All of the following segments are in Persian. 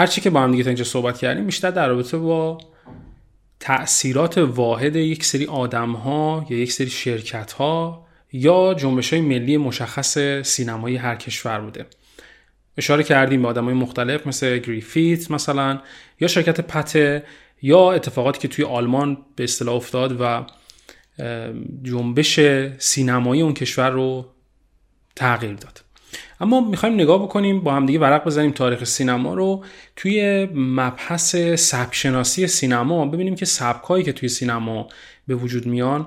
هرچی که با هم دیگه تا اینجا صحبت کردیم بیشتر در رابطه با تأثیرات واحد یک سری آدم ها یا یک سری شرکت ها یا جنبش های ملی مشخص سینمایی هر کشور بوده. اشاره کردیم به آدم های مختلف مثل گریفیت مثلا یا شرکت پته یا اتفاقاتی که توی آلمان به اصطلاح افتاد و جنبش سینمایی اون کشور رو تغییر داد. اما می‌خوایم نگاه بکنیم با هم دیگه ورق بزنیم تاریخ سینما رو توی مبحث سبک سینما. ببینیم که سبکایی که توی سینما به وجود میان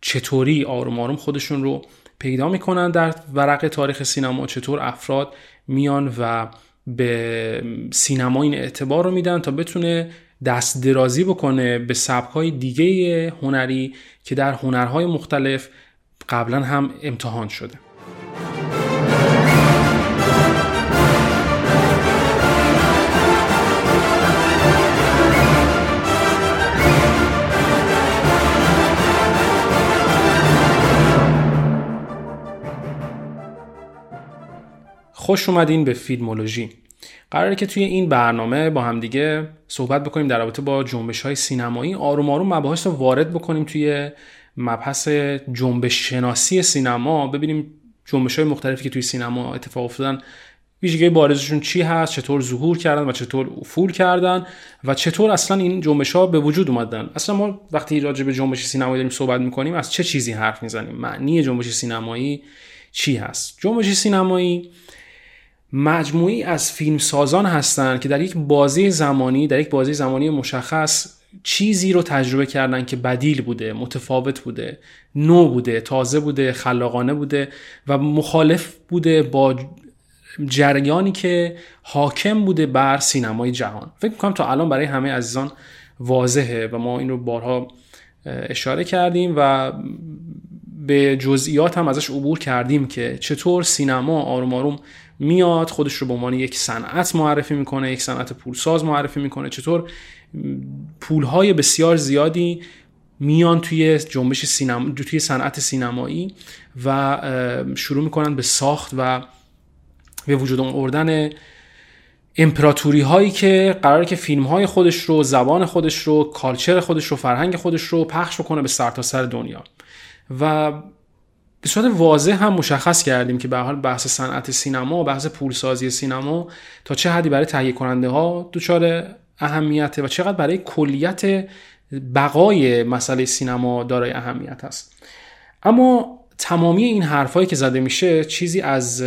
چطوری آروم آروم خودشون رو پیدا می‌کنن در ورق تاریخ سینما چطور افراد میان و به سینما این اعتبار رو میدن تا بتونه دست درازی بکنه به سبکای دیگه هنری که در هنرهای مختلف قبلا هم امتحان شده. خوش اومدین به فیلمولوژی. قراره که توی این برنامه با همدیگه صحبت بکنیم در رابطه با جنبش های سینمایی. آروم آروم مباحث رو وارد بکنیم توی مبحث جنبش شناسی سینما. ببینیم جنبش های مختلفی که توی سینما اتفاق افتادن ویژگی بارزشون چی هست چطور ظهور کردن و چطور افول کردن و چطور اصلا این جنبش ها به وجود اومدن. اصلا ما وقتی راجع به جنبش سینمایی داریم صحبت می‌کنیم از چه چیزی حرف می‌زنیم؟ معنی جنبش سینمایی چی هست؟ جنبش سینمایی مجموعی از فیلمسازان هستند که در یک بازی زمانی در یک بازی زمانی مشخص چیزی رو تجربه کردن که بدیل بوده متفاوت بوده نو بوده تازه بوده خلاقانه بوده و مخالف بوده با جریانی که حاکم بوده بر سینمای جهان. فکر می‌کنم تا الان برای همه عزیزان واضحه و ما این رو بارها اشاره کردیم و به جزئیات هم ازش عبور کردیم که چطور سینما آروم آروم میاد خودش رو به عنوان یک صنعت معرفی می‌کنه یک صنعت پولساز معرفی می‌کنه. چطور؟ پولهای بسیار زیادی میان توی جنبش سینما توی صنعت سینمایی و شروع می‌کنن به ساخت و به وجود آوردن امپراتوری هایی که قراره که فیلم های خودش رو زبان خودش رو کالچر خودش رو فرهنگ خودش رو پخش بکنه به سرتاسر سر دنیا. و به صورت واضح هم مشخص کردیم که به حال بحث صنعت سینما و بحث پولسازی سینما تا چه حدی برای تهیه کننده ها دچار اهمیته و چقدر برای کلیت بقای مسئله سینما دارای اهمیت است. اما تمامی این حرفایی که زده میشه چیزی از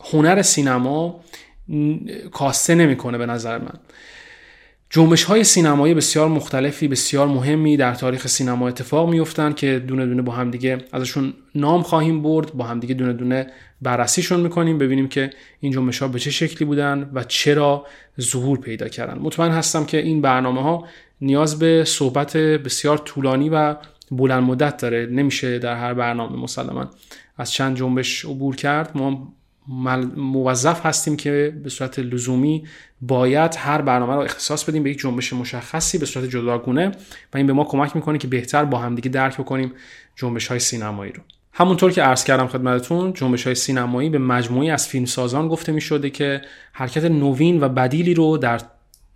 هنر سینما کاسته نمی‌کنه به نظر من. جنبش های سینمایی بسیار مختلفی بسیار مهمی در تاریخ سینما اتفاق میفتن که دونه دونه با هم دیگه ازشون نام خواهیم برد با هم دیگه دونه دونه بررسیشون می‌کنیم ببینیم که این جنبش ها به چه شکلی بودن و چرا ظهور پیدا کردن. مطمئن هستم که این برنامه ها نیاز به صحبت بسیار طولانی و بلند مدت داره. نمیشه در هر برنامه مسلما از چند جنبش عبور کرد. ما موظف هستیم که به صورت لزومی باید هر برنامه رو اختصاص بدیم به یک جنبش مشخصی به صورت جداگونه و این به ما کمک می‌کنه که بهتر با همدیگه درک بکنیم جنبش های سینمایی رو. همونطور که عرض کردم خدمتتون جنبش های سینمایی به مجموعی از فیلمسازان گفته می شده که حرکت نوین و بدیلی رو در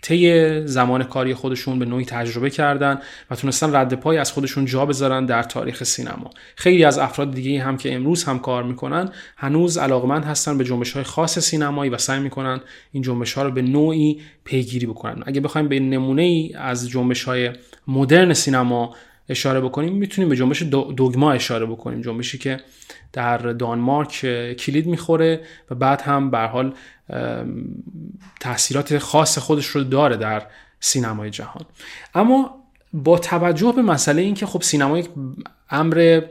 طی زمان کاری خودشون به نوعی تجربه کردن و تونستن رد پای از خودشون جا بذارن در تاریخ سینما. خیلی از افراد دیگه هم که امروز هم کار می‌کنن هنوز علاقمند هستن به جنبش های خاص سینمایی و سعی می‌کنن این جنبش ها رو به نوعی پیگیری بکنن. اگه بخوایم به نمونه ای از جنبش های مدرن سینما اشاره بکنیم می‌تونیم به جنبش دوگما اشاره بکنیم. جنبشی که در دانمارک کلید می‌خوره و بعد هم به حال تاثیرات خاص خودش رو داره در سینمای جهان. اما با توجه به مسئله اینکه خب سینما یک امر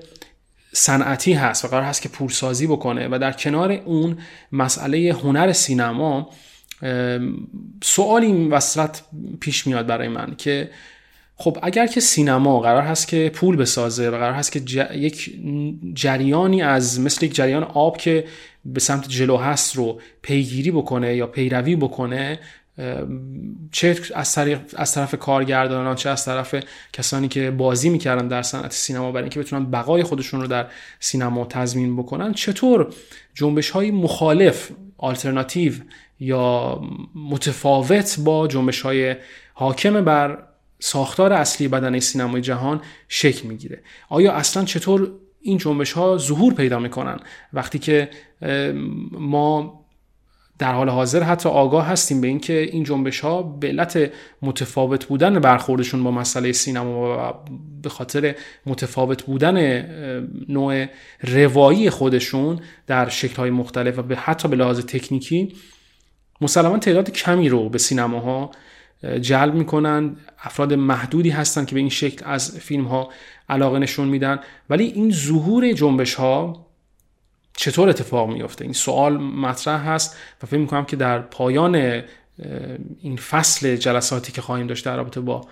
صنعتی هست و قرار هست که پورسازی بکنه و در کنار اون مسئله هنر سینما سوالی این وصلت پیش میاد برای من که خب اگر که سینما قرار هست که پول بسازه و قرار هست که یک جریانی از مثل یک جریان آب که به سمت جلو هست رو پیگیری بکنه یا پیروی بکنه چه از, از طرف کارگردانان چه از طرف کسانی که بازی می‌کردن در صنعت سینما برای اینکه بتونن بقای خودشون رو در سینما تضمین بکنن چطور جنبش های مخالف آلترناتیو یا متفاوت با جنبش های حاکم بر ساختار اصلی بدنه سینمای جهان شکل می‌گیره. آیا اصلا چطور این جنبش ها ظهور پیدا می‌کنن؟ وقتی که ما در حال حاضر حتی آگاه هستیم به اینکه این جنبش ها به علت متفاوت بودن برخوردشون با مسئله سینما و به خاطر متفاوت بودن نوع روایی خودشون در شکل های مختلف و به حتی به لحاظ تکنیکی مسلما تعداد کمی رو به سینماها جلب می‌کنن افراد محدودی هستن که به این شکل از فیلم ها علاقه نشون میدن. ولی این ظهور جنبش ها چطور اتفاق میفته این سوال مطرح هست و فکر می‌کنم که در پایان این فصل جلساتی که خواهیم داشت در رابطه با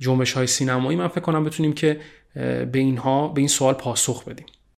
جنبش های سینمایی من فکر کنم بتونیم که به اینها به این سوال پاسخ بدیم.